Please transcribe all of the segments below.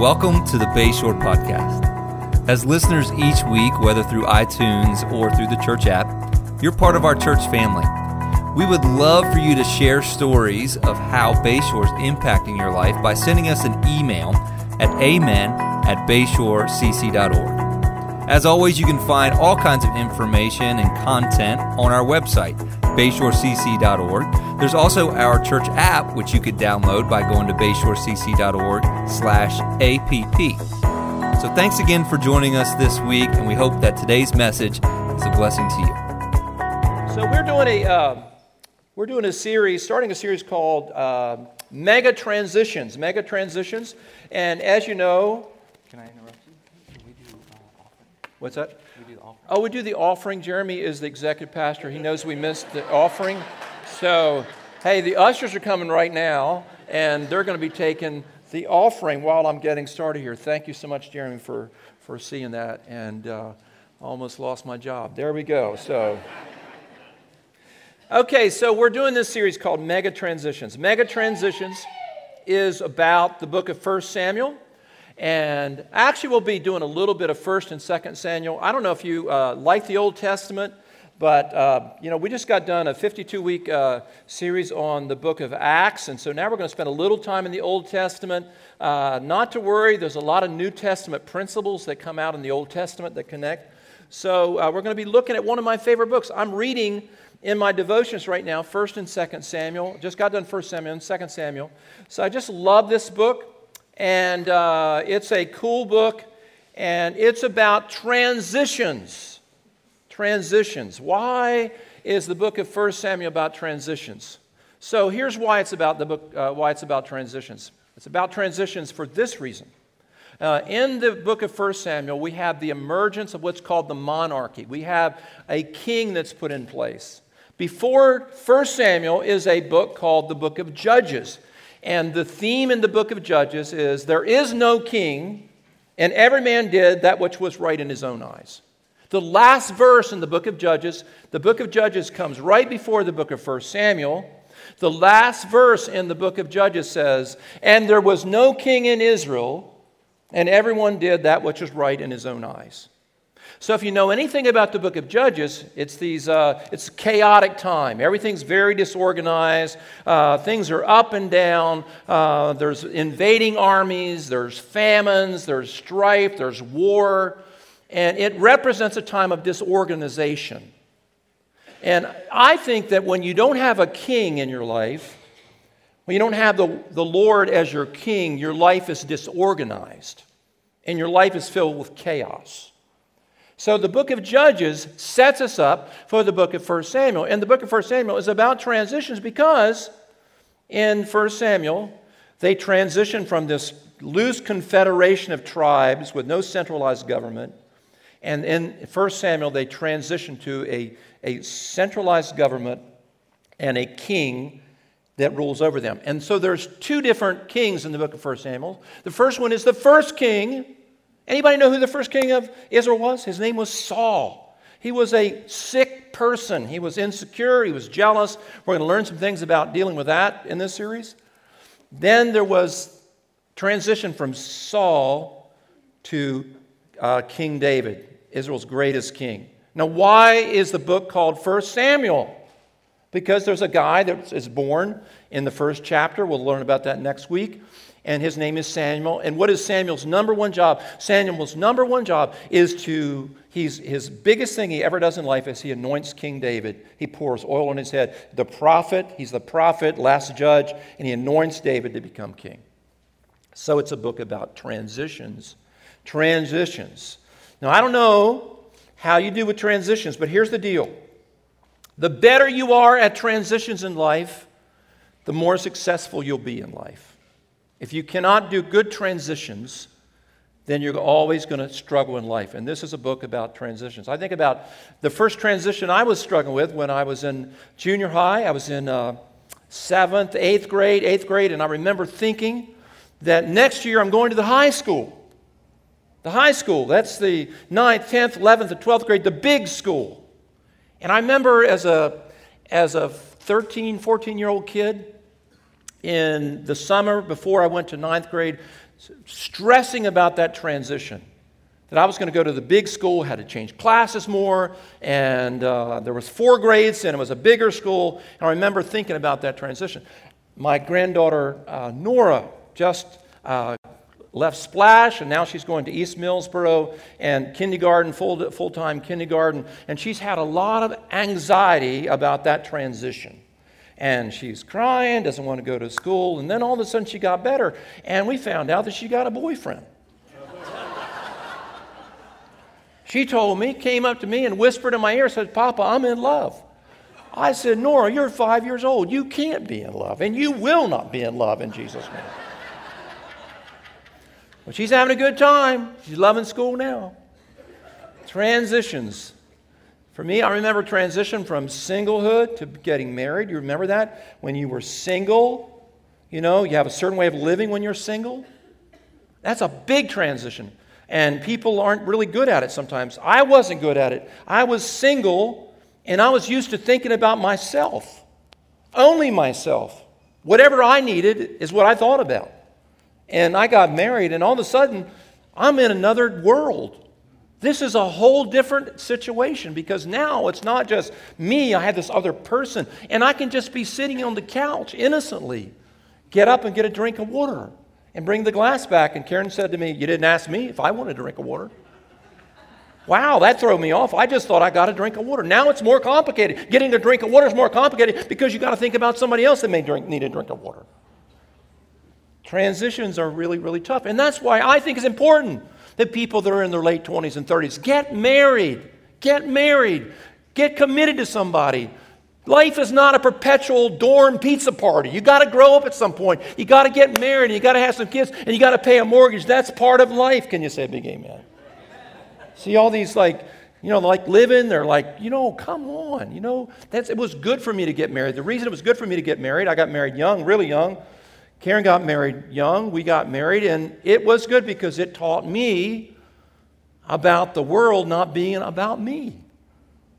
Welcome to the Bayshore Podcast. As listeners each week, whether through iTunes or through the church app, you're part of our church family. We would love for you to share stories of how Bayshore is impacting your life by sending us an email at amen at bayshorecc.org. As always, you can find all kinds of information and content on our website, bayshorecc.org. There's also our church app, which you could download by going to bayshorecc.org slash app. So thanks again for joining us this week, and we hope that today's message is a blessing to you. So we're doing a uh, we're doing a series, starting a series called uh, Mega Transitions. Mega Transitions, and as you know, Can I interrupt you? We do uh, what's that? We do the offering. Oh, we do the offering. Jeremy is the executive pastor. He knows we missed the offering. So, hey, the ushers are coming right now, and they're going to be taking the offering while I'm getting started here. Thank you so much, Jeremy, for, for seeing that. And uh, almost lost my job. There we go. So, okay, so we're doing this series called Mega Transitions. Mega Transitions is about the book of 1 Samuel. And actually, we'll be doing a little bit of First and Second Samuel. I don't know if you uh, like the Old Testament, but uh, you know we just got done a 52-week uh, series on the Book of Acts, and so now we're going to spend a little time in the Old Testament. Uh, not to worry, there's a lot of New Testament principles that come out in the Old Testament that connect. So uh, we're going to be looking at one of my favorite books. I'm reading in my devotions right now, First and Second Samuel. Just got done First Samuel and Second Samuel. So I just love this book and uh, it's a cool book, and it's about transitions. Transitions. Why is the book of First Samuel about transitions? So here's why it's about the book. Uh, why it's about transitions. It's about transitions for this reason. Uh, in the book of First Samuel, we have the emergence of what's called the monarchy. We have a king that's put in place. Before First Samuel is a book called the book of Judges. And the theme in the book of Judges is there is no king, and every man did that which was right in his own eyes. The last verse in the book of Judges, the book of Judges comes right before the book of 1 Samuel. The last verse in the book of Judges says, And there was no king in Israel, and everyone did that which was right in his own eyes. So, if you know anything about the book of Judges, it's these uh, it's a chaotic time. Everything's very disorganized. Uh, things are up and down. Uh, there's invading armies. There's famines. There's strife. There's war, and it represents a time of disorganization. And I think that when you don't have a king in your life, when you don't have the, the Lord as your king, your life is disorganized, and your life is filled with chaos. So the book of Judges sets us up for the book of 1 Samuel. And the book of 1 Samuel is about transitions because in 1 Samuel, they transition from this loose confederation of tribes with no centralized government. And in 1 Samuel, they transition to a, a centralized government and a king that rules over them. And so there's two different kings in the book of 1 Samuel. The first one is the first king Anybody know who the first king of Israel was? His name was Saul. He was a sick person. He was insecure. He was jealous. We're going to learn some things about dealing with that in this series. Then there was transition from Saul to uh, King David, Israel's greatest king. Now, why is the book called First Samuel? Because there's a guy that is born in the first chapter. We'll learn about that next week and his name is Samuel. And what is Samuel's number one job? Samuel's number one job is to, he's, his biggest thing he ever does in life is he anoints King David. He pours oil on his head. The prophet, he's the prophet, last judge, and he anoints David to become king. So it's a book about transitions. Transitions. Now, I don't know how you do with transitions, but here's the deal the better you are at transitions in life, the more successful you'll be in life. If you cannot do good transitions, then you're always going to struggle in life. And this is a book about transitions. I think about the first transition I was struggling with when I was in junior high. I was in uh, seventh, eighth grade, eighth grade, and I remember thinking that next year I'm going to the high school. The high school, that's the ninth, 10th, 11th, and 12th grade, the big school. And I remember as a, as a 13, 14 year old kid, in the summer before I went to ninth grade, stressing about that transition. That I was going to go to the big school, had to change classes more, and uh, there was four grades, and it was a bigger school. And I remember thinking about that transition. My granddaughter uh, Nora just uh, left Splash, and now she's going to East Millsboro and kindergarten, full, full-time kindergarten, and she's had a lot of anxiety about that transition and she's crying, doesn't want to go to school. And then all of a sudden she got better, and we found out that she got a boyfriend. she told me, came up to me and whispered in my ear, said, Papa, I'm in love. I said, Nora, you're five years old. You can't be in love, and you will not be in love in Jesus' name. But she's having a good time. She's loving school now. Transitions. For me, I remember transition from singlehood to getting married. You remember that? When you were single, you know, you have a certain way of living when you're single. That's a big transition. And people aren't really good at it sometimes. I wasn't good at it. I was single and I was used to thinking about myself, only myself. Whatever I needed is what I thought about. And I got married, and all of a sudden, I'm in another world. This is a whole different situation because now it's not just me, I have this other person, and I can just be sitting on the couch innocently, get up and get a drink of water and bring the glass back. And Karen said to me, You didn't ask me if I wanted a drink of water. Wow, that threw me off. I just thought I got a drink of water. Now it's more complicated. Getting a drink of water is more complicated because you got to think about somebody else that may drink, need a drink of water. Transitions are really, really tough. And that's why I think it's important the people that are in their late 20s and 30s. Get married. Get married. Get committed to somebody. Life is not a perpetual dorm pizza party. You got to grow up at some point. You got to get married. You got to have some kids, and you got to pay a mortgage. That's part of life. Can you say big amen? See all these like, you know, like living. They're like, you know, come on. You know, that's it was good for me to get married. The reason it was good for me to get married, I got married young, really young. Karen got married young. We got married, and it was good because it taught me about the world not being about me,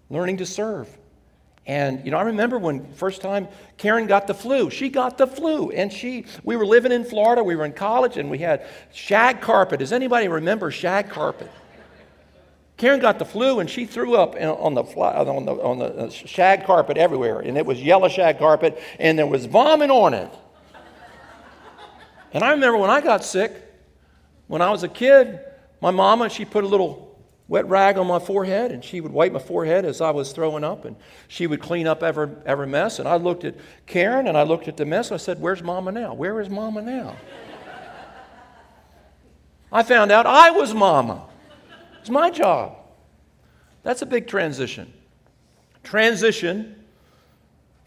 learning to serve. And you know, I remember when first time Karen got the flu. She got the flu, and she we were living in Florida. We were in college, and we had shag carpet. Does anybody remember shag carpet? Karen got the flu, and she threw up on the, on the, on the shag carpet everywhere, and it was yellow shag carpet, and there was vomit on it. And I remember when I got sick, when I was a kid, my mama, she put a little wet rag on my forehead and she would wipe my forehead as I was throwing up and she would clean up every, every mess. And I looked at Karen and I looked at the mess. and I said, Where's mama now? Where is mama now? I found out I was mama. It's my job. That's a big transition. Transition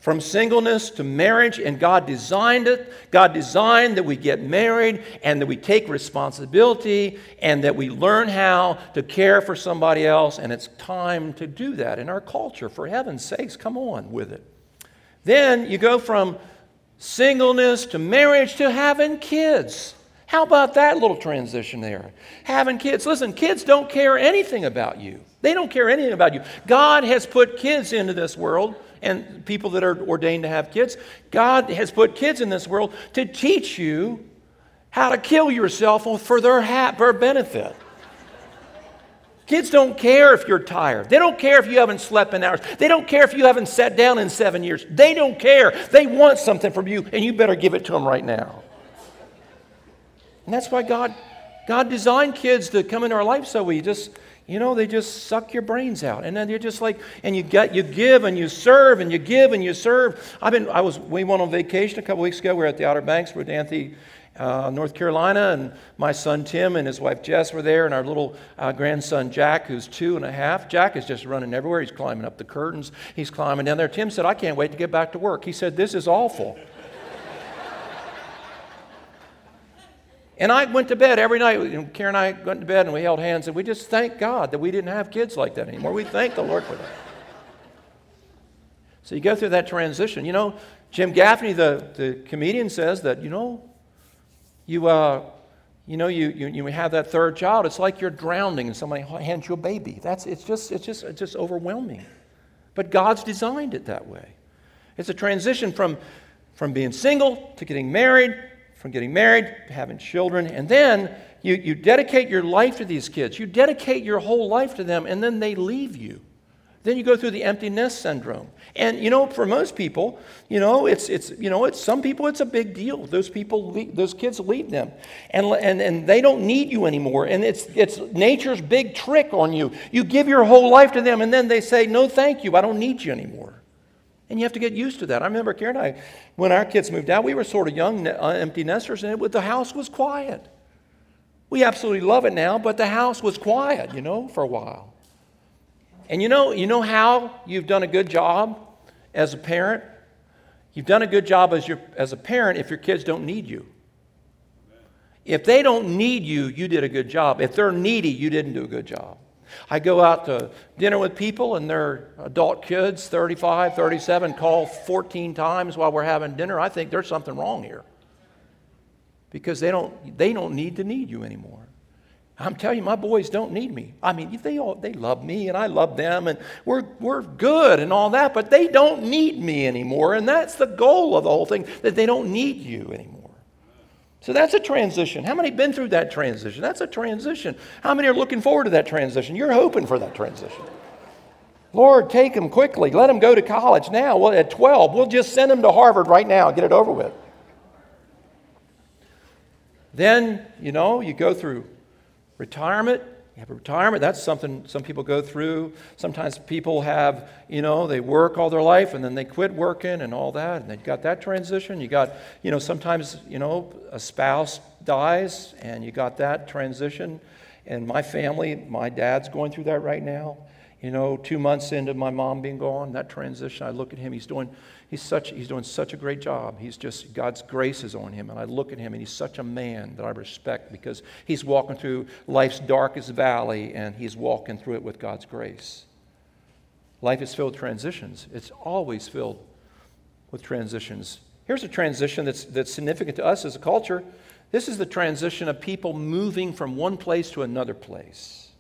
from singleness to marriage, and God designed it. God designed that we get married and that we take responsibility and that we learn how to care for somebody else, and it's time to do that in our culture. For heaven's sakes, come on with it. Then you go from singleness to marriage to having kids. How about that little transition there? Having kids. Listen, kids don't care anything about you. They don't care anything about you. God has put kids into this world and people that are ordained to have kids. God has put kids in this world to teach you how to kill yourself for their, ha- for benefit. Kids don't care if you're tired. They don't care if you haven't slept in hours. They don't care if you haven't sat down in seven years. They don't care. They want something from you, and you better give it to them right now. And that's why God, God designed kids to come into our life so we just you know, they just suck your brains out. And then you're just like, and you get, you give and you serve and you give and you serve. I've been, I was, we went on vacation a couple weeks ago. We were at the Outer Banks with Anthony, uh, North Carolina, and my son Tim and his wife Jess were there, and our little uh, grandson Jack, who's two and a half. Jack is just running everywhere. He's climbing up the curtains. He's climbing down there. Tim said, I can't wait to get back to work. He said, This is awful. And I went to bed every night. Karen and I went to bed and we held hands and we just thank God that we didn't have kids like that anymore. We thank the Lord for that. So you go through that transition. You know, Jim Gaffigan, the, the comedian, says that, you know, you, uh, you know, you, you, you have that third child, it's like you're drowning and somebody hands you a baby. That's, it's, just, it's, just, it's just overwhelming. But God's designed it that way. It's a transition from from being single to getting married, from getting married to having children, and then you, you dedicate your life to these kids. You dedicate your whole life to them, and then they leave you. Then you go through the empty nest syndrome. And you know, for most people, you know, it's, it's you know, it's some people it's a big deal. Those people, leave, those kids leave them, and, and, and they don't need you anymore. And it's, it's nature's big trick on you. You give your whole life to them, and then they say, no, thank you, I don't need you anymore. And you have to get used to that. I remember Karen and I, when our kids moved out, we were sort of young, uh, empty nesters, and it, the house was quiet. We absolutely love it now, but the house was quiet, you know, for a while. And you know, you know how you've done a good job as a parent? You've done a good job as, your, as a parent if your kids don't need you. If they don't need you, you did a good job. If they're needy, you didn't do a good job. I go out to dinner with people and their adult kids, 35, 37, call 14 times while we're having dinner. I think there's something wrong here. Because they don't, they don't need to need you anymore. I'm telling you, my boys don't need me. I mean, they, all, they love me and I love them and we're, we're good and all that, but they don't need me anymore. And that's the goal of the whole thing, that they don't need you anymore. So that's a transition. How many been through that transition? That's a transition. How many are looking forward to that transition? You're hoping for that transition. Lord, take them quickly. Let them go to college now. Well, at 12, we'll just send them to Harvard right now. Get it over with. Then, you know, you go through Retirement, you have a retirement, that's something some people go through. Sometimes people have, you know, they work all their life and then they quit working and all that, and they've got that transition. You got, you know, sometimes, you know, a spouse dies and you got that transition. And my family, my dad's going through that right now. You know, two months into my mom being gone, that transition, I look at him, he's doing He's, such, he's doing such a great job. He's just, God's grace is on him. And I look at him and he's such a man that I respect because he's walking through life's darkest valley and he's walking through it with God's grace. Life is filled with transitions, it's always filled with transitions. Here's a transition that's, that's significant to us as a culture. This is the transition of people moving from one place to another place.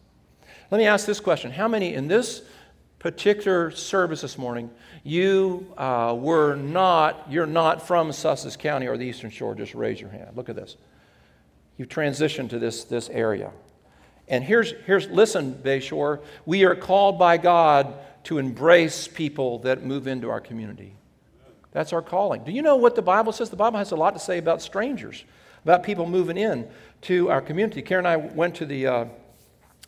Let me ask this question How many in this particular service this morning, you uh, were not, you're not from Sussex County or the Eastern Shore, just raise your hand. Look at this. You transitioned to this, this area. And here's, here's listen, Bayshore, we are called by God to embrace people that move into our community. That's our calling. Do you know what the Bible says? The Bible has a lot to say about strangers, about people moving in to our community. Karen and I went to the uh,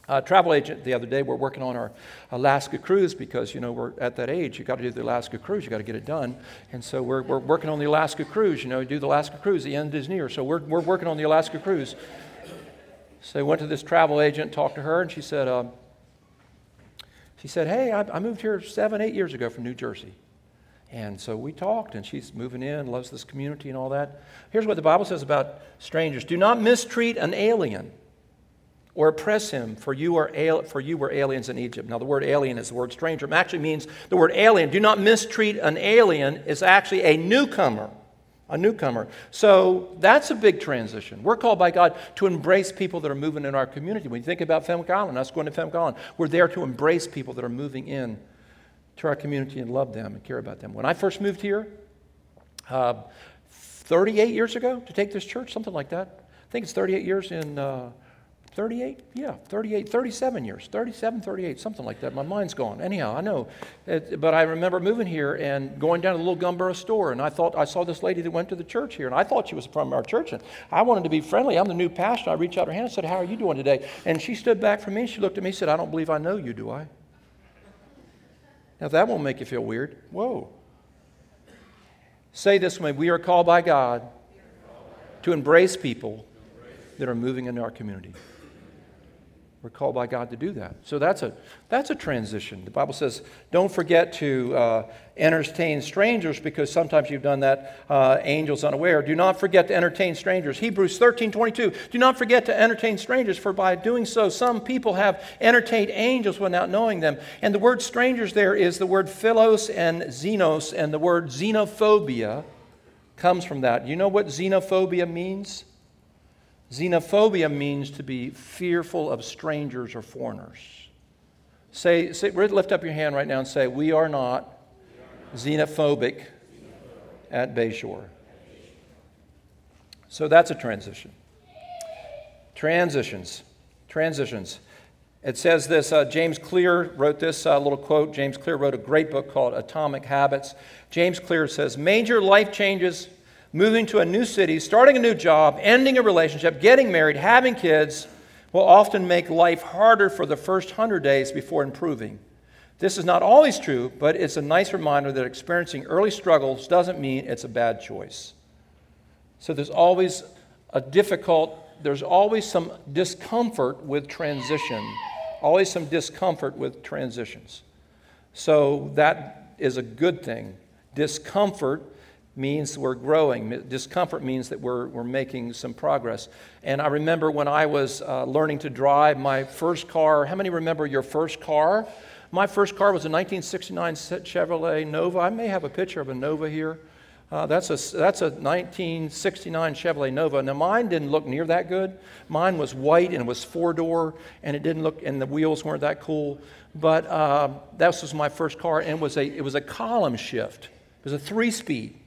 uh, travel agent the other day. We're working on our Alaska cruise because, you know, we're at that age. You've got to do the Alaska cruise. You've got to get it done. And so we're, we're working on the Alaska cruise. You know, do the Alaska cruise. The end is near. So we're, we're working on the Alaska cruise. So I went to this travel agent, talked to her, and she said, um, she said, hey, I, I moved here seven, eight years ago from New Jersey. And so we talked, and she's moving in, loves this community and all that. Here's what the Bible says about strangers do not mistreat an alien or oppress him, for you, are al- for you were aliens in Egypt. Now, the word alien is the word stranger. It actually means the word alien. Do not mistreat an alien, is actually a newcomer. A newcomer. So that's a big transition. We're called by God to embrace people that are moving in our community. When you think about Fenwick Island, us going to Fenwick Island, we're there to embrace people that are moving in to our community and love them and care about them. When I first moved here, uh, 38 years ago, to take this church, something like that. I think it's 38 years in. Uh, 38? Yeah, 38, 37 years, 37, 38, something like that. My mind's gone. Anyhow, I know. It, but I remember moving here and going down to the little Gumboro store, and I thought I saw this lady that went to the church here, and I thought she was from our church, and I wanted to be friendly. I'm the new pastor. I reached out her hand and said, How are you doing today? And she stood back from me, she looked at me and said, I don't believe I know you, do I? Now, that won't make you feel weird. Whoa. Say this way We are called by God to embrace people that are moving into our community. We're called by God to do that. So that's a, that's a transition. The Bible says, don't forget to uh, entertain strangers because sometimes you've done that, uh, angels unaware. Do not forget to entertain strangers. Hebrews 13 22. Do not forget to entertain strangers, for by doing so, some people have entertained angels without knowing them. And the word strangers there is the word philos and xenos, and the word xenophobia comes from that. You know what xenophobia means? Xenophobia means to be fearful of strangers or foreigners. Say, say, lift up your hand right now and say, We are not xenophobic at Bayshore. So that's a transition. Transitions. Transitions. It says this uh, James Clear wrote this uh, little quote. James Clear wrote a great book called Atomic Habits. James Clear says Major life changes, moving to a new city, starting a new job, ending a relationship, getting married, having kids will often make life harder for the first hundred days before improving. This is not always true, but it's a nice reminder that experiencing early struggles doesn't mean it's a bad choice. So there's always a difficult, there's always some discomfort with transition, always some discomfort with transitions. So that is a good thing. Discomfort means we're growing. Discomfort means that we're, we're making some progress. And I remember when I was uh, learning to drive, my first car, how many remember your first car? My first car was a 1969 Chevrolet Nova. I may have a picture of a Nova here. Uh, that's, a, that's a 1969 Chevrolet Nova. Now, mine didn't look near that good. Mine was white and it was four door, and it didn't look, and the wheels weren't that cool. But uh, that was my first car, and it was, a, it was a column shift. It was a three speed.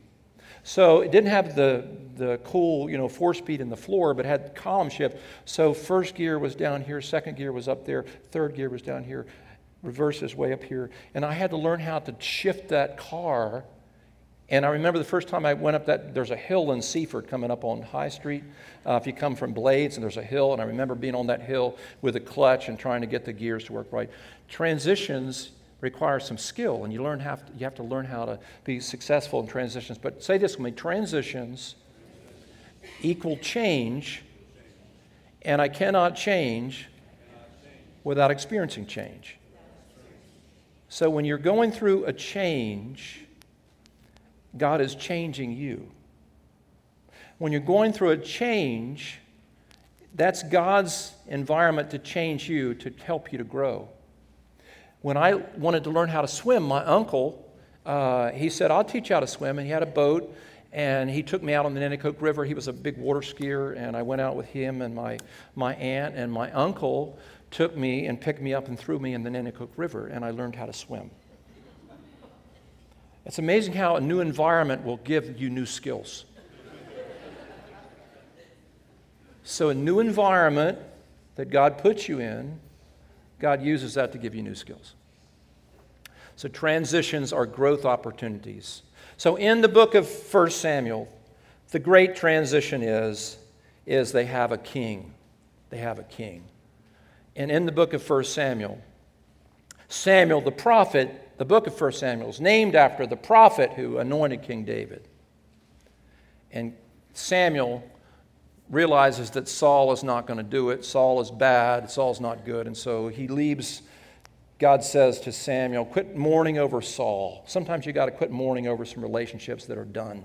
So it didn't have the, the cool, you know, four speed in the floor, but had column shift. So first gear was down here, second gear was up there, third gear was down here, reverse is way up here. And I had to learn how to shift that car. And I remember the first time I went up that, there's a hill in Seaford coming up on High Street. Uh, if you come from Blades, and there's a hill, and I remember being on that hill with a clutch and trying to get the gears to work right. Transitions requires some skill, and you, learn have to, you have to learn how to be successful in transitions. But say this with me transitions equal change, and I cannot change without experiencing change. So when you're going through a change, God is changing you. When you're going through a change, that's God's environment to change you, to help you to grow. When I wanted to learn how to swim, my uncle, uh, he said, I'll teach you how to swim. And he had a boat, and he took me out on the Nanticoke River. He was a big water skier, and I went out with him and my, my aunt and my uncle took me and picked me up and threw me in the Nanticoke River, and I learned how to swim. It's amazing how a new environment will give you new skills. So, a new environment that God puts you in God uses that to give you new skills. So transitions are growth opportunities. So in the book of 1 Samuel, the great transition is, is they have a king. They have a king. And in the book of 1 Samuel, Samuel the prophet, the book of 1 Samuel is named after the prophet who anointed King David. And Samuel realizes that Saul is not going to do it. Saul is bad. Saul's not good. And so he leaves. God says to Samuel, quit mourning over Saul. Sometimes you got to quit mourning over some relationships that are done.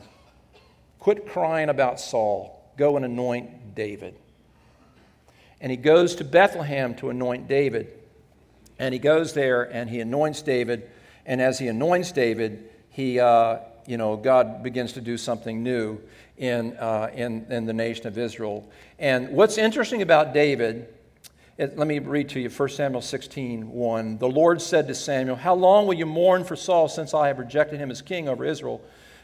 Quit crying about Saul. Go and anoint David. And he goes to Bethlehem to anoint David. And he goes there and he anoints David. And as he anoints David, he, uh, you know, God begins to do something new in, uh, in, in the nation of Israel. And what's interesting about David, it, let me read to you 1 Samuel 16 1. The Lord said to Samuel, How long will you mourn for Saul since I have rejected him as king over Israel?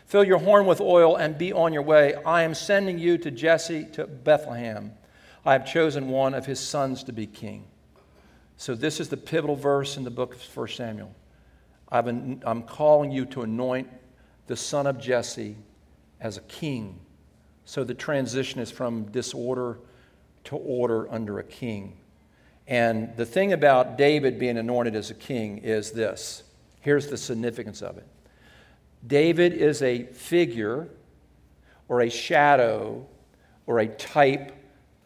Fill your horn with oil and be on your way. I am sending you to Jesse to Bethlehem. I have chosen one of his sons to be king. So, this is the pivotal verse in the book of 1 Samuel. i am calling you to anoint the son of Jesse as a king. So the transition is from disorder to order under a king. And the thing about David being anointed as a king is this here's the significance of it David is a figure or a shadow or a type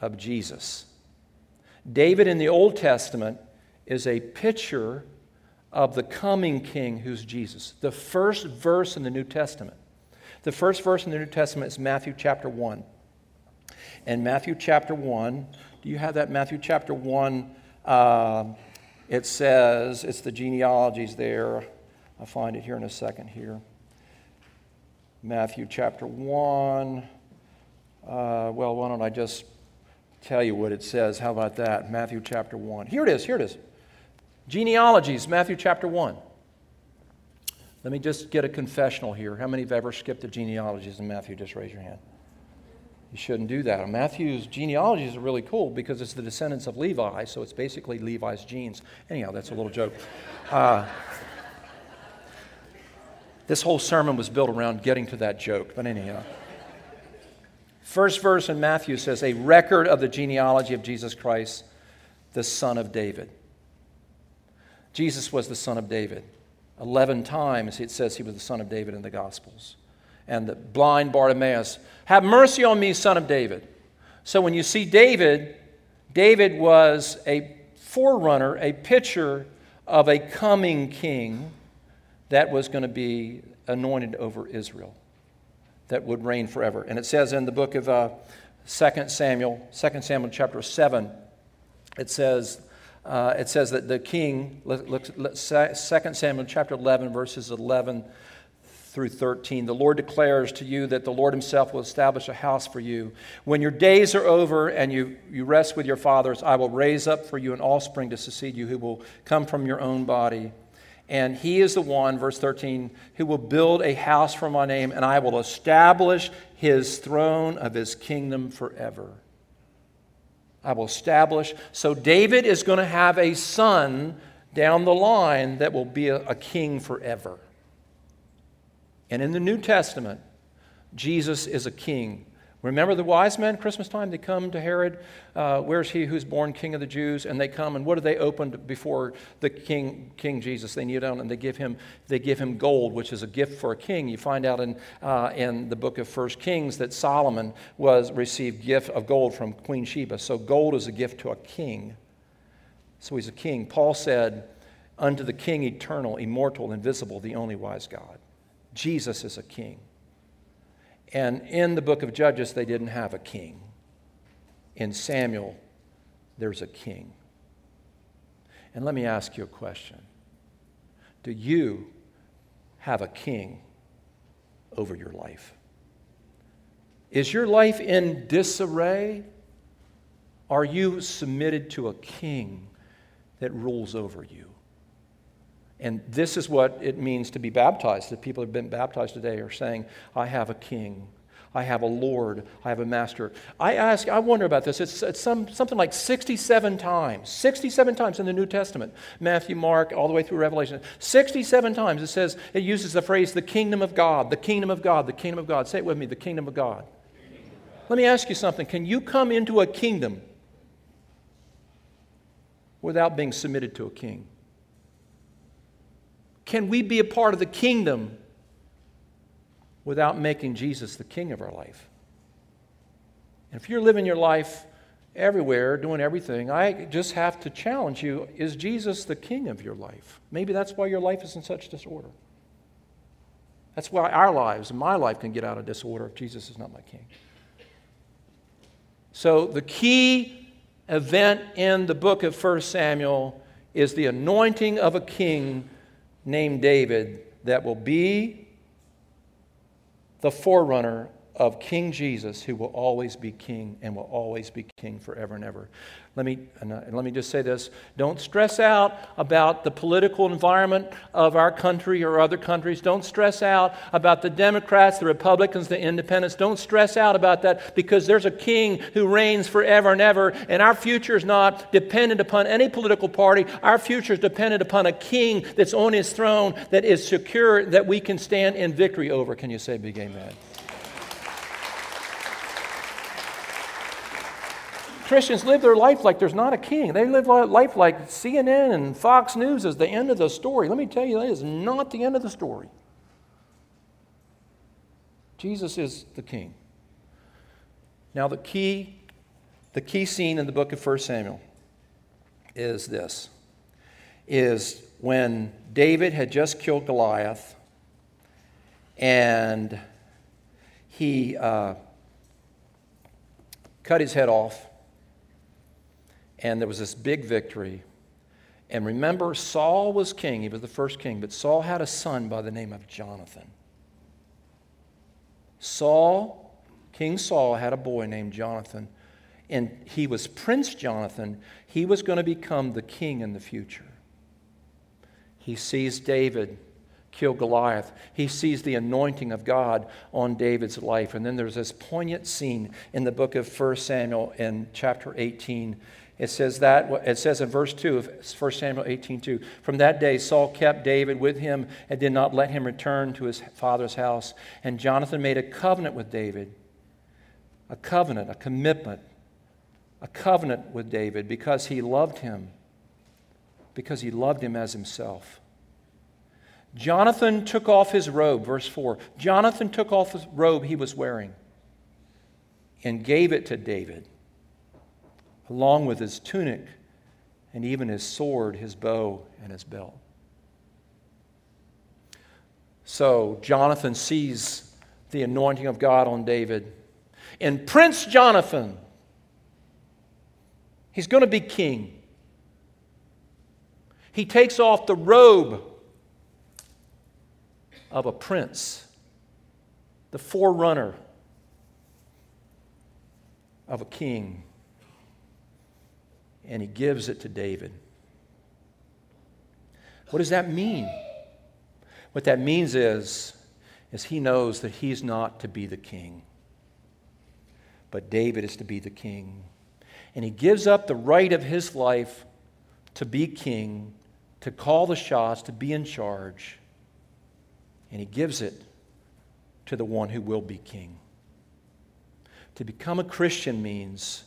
of Jesus. David in the Old Testament is a picture of the coming king who's Jesus. The first verse in the New Testament the first verse in the New Testament is Matthew chapter 1. And Matthew chapter 1, do you have that? Matthew chapter 1, uh, it says, it's the genealogies there. I'll find it here in a second here. Matthew chapter 1. Uh, well, why don't I just tell you what it says? How about that? Matthew chapter 1. Here it is, here it is. Genealogies, Matthew chapter 1. Let me just get a confessional here. How many have ever skipped the genealogies in Matthew? Just raise your hand. You shouldn't do that. Matthew's genealogies are really cool because it's the descendants of Levi, so it's basically Levi's genes. Anyhow, that's a little joke. Uh, this whole sermon was built around getting to that joke, but anyhow. First verse in Matthew says, A record of the genealogy of Jesus Christ, the son of David. Jesus was the son of David. Eleven times it says he was the son of David in the Gospels. And the blind Bartimaeus, Have mercy on me, son of David. So when you see David, David was a forerunner, a picture of a coming king that was going to be anointed over Israel, that would reign forever. And it says in the book of uh, 2 Samuel, 2 Samuel chapter 7, it says, uh, it says that the king, look, look, 2 Samuel chapter 11, verses 11 through 13. The Lord declares to you that the Lord Himself will establish a house for you. When your days are over and you, you rest with your fathers, I will raise up for you an offspring to succeed you who will come from your own body. And he is the one, verse 13, who will build a house for my name, and I will establish his throne of his kingdom forever. I will establish. So David is going to have a son down the line that will be a, a king forever. And in the New Testament, Jesus is a king Remember the wise men, Christmas time, they come to Herod, uh, where's he who's born king of the Jews? And they come, and what do they open before the king, King Jesus? They kneel down and they give him, they give him gold, which is a gift for a king. You find out in, uh, in the book of First Kings that Solomon was received gift of gold from Queen Sheba. So gold is a gift to a king. So he's a king. Paul said, unto the king eternal, immortal, invisible, the only wise God. Jesus is a king. And in the book of Judges, they didn't have a king. In Samuel, there's a king. And let me ask you a question Do you have a king over your life? Is your life in disarray? Are you submitted to a king that rules over you? And this is what it means to be baptized. The people who have been baptized today are saying, I have a king. I have a Lord. I have a master. I ask, I wonder about this. It's, it's some, something like 67 times, 67 times in the New Testament, Matthew, Mark, all the way through Revelation. 67 times it says, it uses the phrase, the kingdom of God, the kingdom of God, the kingdom of God. Say it with me, the kingdom of God. Kingdom of God. Let me ask you something. Can you come into a kingdom without being submitted to a king? Can we be a part of the kingdom without making Jesus the king of our life? And if you're living your life everywhere, doing everything, I just have to challenge you is Jesus the king of your life? Maybe that's why your life is in such disorder. That's why our lives my life can get out of disorder if Jesus is not my king. So, the key event in the book of 1 Samuel is the anointing of a king named David that will be the forerunner of King Jesus, who will always be king and will always be king forever and ever. Let me, uh, and let me just say this don't stress out about the political environment of our country or other countries. Don't stress out about the Democrats, the Republicans, the independents. Don't stress out about that because there's a king who reigns forever and ever, and our future is not dependent upon any political party. Our future is dependent upon a king that's on his throne that is secure, that we can stand in victory over. Can you say big amen? Christians live their life like there's not a king. They live life like CNN and Fox News is the end of the story. Let me tell you, that is not the end of the story. Jesus is the king. Now, the key, the key scene in the book of 1 Samuel is this is when David had just killed Goliath and he uh, cut his head off and there was this big victory. And remember, Saul was king. He was the first king, but Saul had a son by the name of Jonathan. Saul, King Saul, had a boy named Jonathan, and he was Prince Jonathan. He was going to become the king in the future. He sees David kill Goliath. He sees the anointing of God on David's life. And then there's this poignant scene in the book of 1 Samuel in chapter 18. It says that it says in verse 2 of 1 Samuel 18:2, from that day Saul kept David with him and did not let him return to his father's house. And Jonathan made a covenant with David. A covenant, a commitment, a covenant with David because he loved him. Because he loved him as himself. Jonathan took off his robe, verse 4. Jonathan took off the robe he was wearing and gave it to David, along with his tunic and even his sword, his bow, and his belt. So Jonathan sees the anointing of God on David. And Prince Jonathan, he's going to be king. He takes off the robe of a prince, the forerunner of a king, and he gives it to David. What does that mean? What that means is, is he knows that he's not to be the king, but David is to be the king. And he gives up the right of his life to be king, to call the shots, to be in charge and he gives it to the one who will be king. To become a Christian means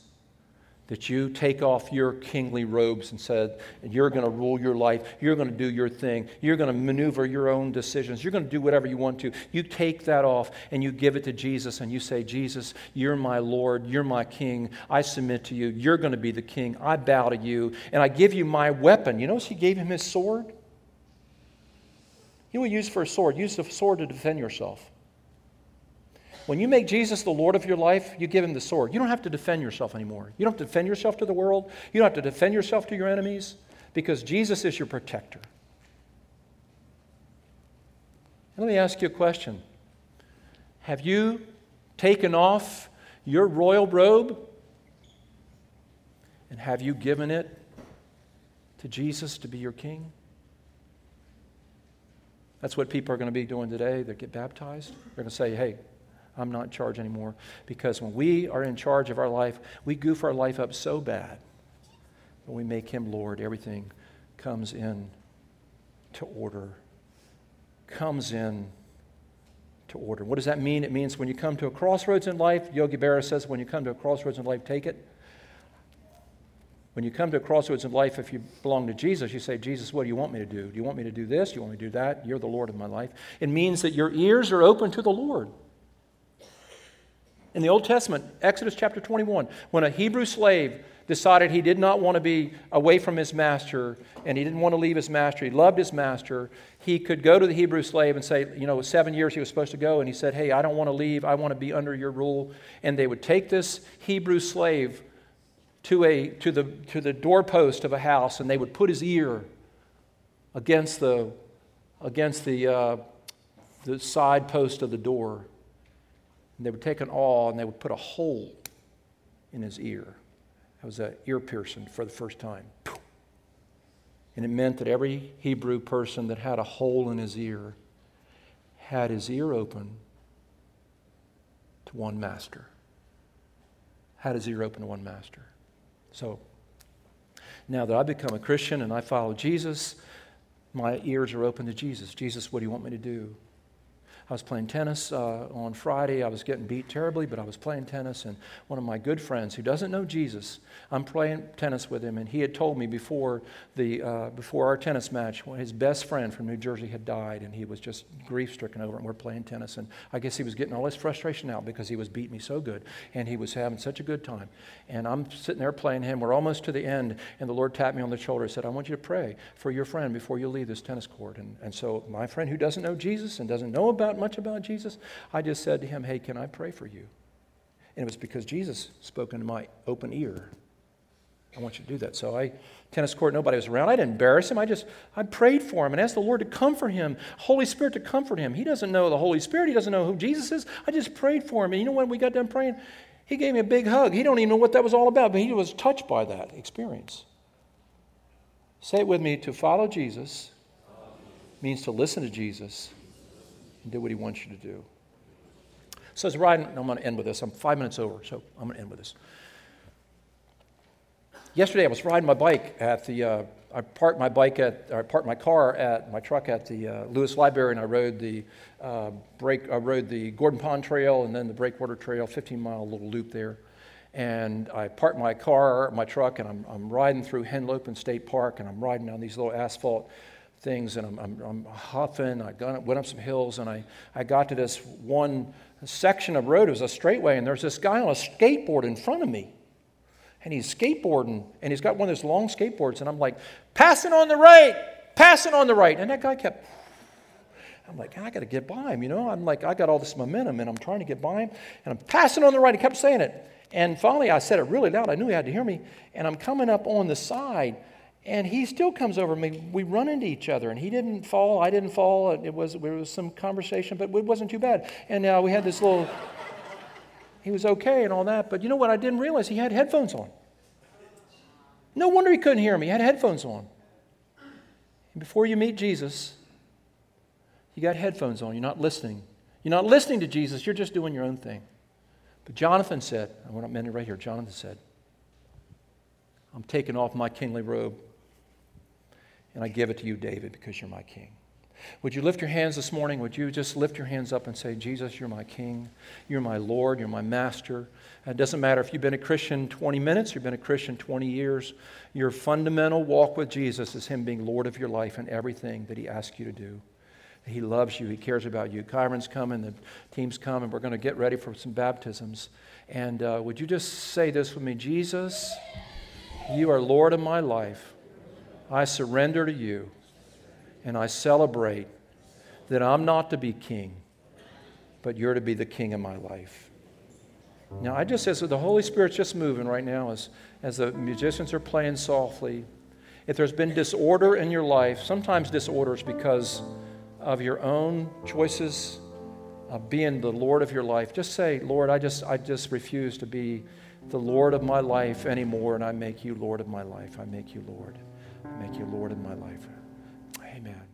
that you take off your kingly robes and said, You're going to rule your life. You're going to do your thing. You're going to maneuver your own decisions. You're going to do whatever you want to. You take that off and you give it to Jesus and you say, Jesus, you're my Lord. You're my king. I submit to you. You're going to be the king. I bow to you. And I give you my weapon. You notice he gave him his sword? You will use for a sword. Use the sword to defend yourself. When you make Jesus the Lord of your life, you give him the sword. You don't have to defend yourself anymore. You don't have to defend yourself to the world. You don't have to defend yourself to your enemies because Jesus is your protector. And let me ask you a question Have you taken off your royal robe and have you given it to Jesus to be your king? That's what people are going to be doing today. They get baptized. They're going to say, hey, I'm not in charge anymore. Because when we are in charge of our life, we goof our life up so bad. When we make Him Lord, everything comes in to order. Comes in to order. What does that mean? It means when you come to a crossroads in life, Yogi Berra says, when you come to a crossroads in life, take it. When you come to a crossroads in life, if you belong to Jesus, you say, Jesus, what do you want me to do? Do you want me to do this? Do you want me to do that? You're the Lord of my life. It means that your ears are open to the Lord. In the Old Testament, Exodus chapter 21, when a Hebrew slave decided he did not want to be away from his master and he didn't want to leave his master, he loved his master, he could go to the Hebrew slave and say, you know, seven years he was supposed to go, and he said, hey, I don't want to leave, I want to be under your rule. And they would take this Hebrew slave to, a, to, the, to the doorpost of a house and they would put his ear against the, against the, uh, the side post of the door. And they would take an awl and they would put a hole in his ear. That was an ear piercing for the first time. And it meant that every Hebrew person that had a hole in his ear had his ear open to one master. Had his ear open to one master. So now that I've become a Christian and I follow Jesus, my ears are open to Jesus. Jesus, what do you want me to do? I was playing tennis uh, on Friday. I was getting beat terribly, but I was playing tennis, and one of my good friends who doesn't know Jesus, I'm playing tennis with him, and he had told me before the uh, before our tennis match, his best friend from New Jersey had died, and he was just grief stricken over it. And we're playing tennis, and I guess he was getting all his frustration out because he was beating me so good, and he was having such a good time. And I'm sitting there playing him. We're almost to the end, and the Lord tapped me on the shoulder and said, "I want you to pray for your friend before you leave this tennis court." And and so my friend who doesn't know Jesus and doesn't know about much about Jesus, I just said to him, Hey, can I pray for you? And it was because Jesus spoke into my open ear. I want you to do that. So I, tennis court, nobody was around. I didn't embarrass him. I just, I prayed for him and asked the Lord to comfort him, Holy Spirit to comfort him. He doesn't know the Holy Spirit. He doesn't know who Jesus is. I just prayed for him. And you know when we got done praying, he gave me a big hug. He don't even know what that was all about, but he was touched by that experience. Say it with me, to follow Jesus means to listen to Jesus and do what he wants you to do. So was riding, I'm going to end with this. I'm five minutes over, so I'm going to end with this. Yesterday, I was riding my bike at the, uh, I parked my bike at, I parked my car at, my truck at the uh, Lewes Library, and I rode the uh, break, I rode the Gordon Pond Trail and then the Breakwater Trail, 15 mile little loop there. And I parked my car, my truck, and I'm, I'm riding through Henlopen State Park, and I'm riding down these little asphalt things, and I'm, I'm, I'm huffing. I got, went up some hills, and I, I got to this one section of road. It was a straightway, and there's this guy on a skateboard in front of me. And he's skateboarding, and he's got one of those long skateboards, and I'm like, passing on the right, passing on the right. And that guy kept, I'm like, I got to get by him, you know? I'm like, I got all this momentum, and I'm trying to get by him, and I'm passing on the right. He kept saying it. And finally, I said it really loud. I knew he had to hear me. And I'm coming up on the side, and he still comes over me. We run into each other, and he didn't fall. I didn't fall. It was, there was some conversation, but it wasn't too bad. And uh, we had this little, he was okay and all that. But you know what? I didn't realize he had headphones on. No wonder he couldn't hear me. He had headphones on. And before you meet Jesus, you got headphones on. You're not listening. You're not listening to Jesus. You're just doing your own thing. But Jonathan said, I want to mention right here, Jonathan said, I'm taking off my kingly robe and I give it to you, David, because you're my king. Would you lift your hands this morning? Would you just lift your hands up and say, Jesus, you're my king. You're my Lord. You're my master. It doesn't matter if you've been a Christian 20 minutes, you've been a Christian 20 years. Your fundamental walk with Jesus is Him being Lord of your life and everything that He asks you to do. He loves you. He cares about you. Kyron's coming, the team's coming. And we're going to get ready for some baptisms. And uh, would you just say this with me? Jesus, you are Lord of my life. I surrender to you and I celebrate that I'm not to be king, but you're to be the king of my life. Now, I just, as the Holy Spirit's just moving right now, as, as the musicians are playing softly, if there's been disorder in your life, sometimes disorder is because of your own choices of being the Lord of your life, just say, Lord, I just, I just refuse to be the Lord of my life anymore, and I make you Lord of my life. I make you Lord. Make you Lord in my life. Amen.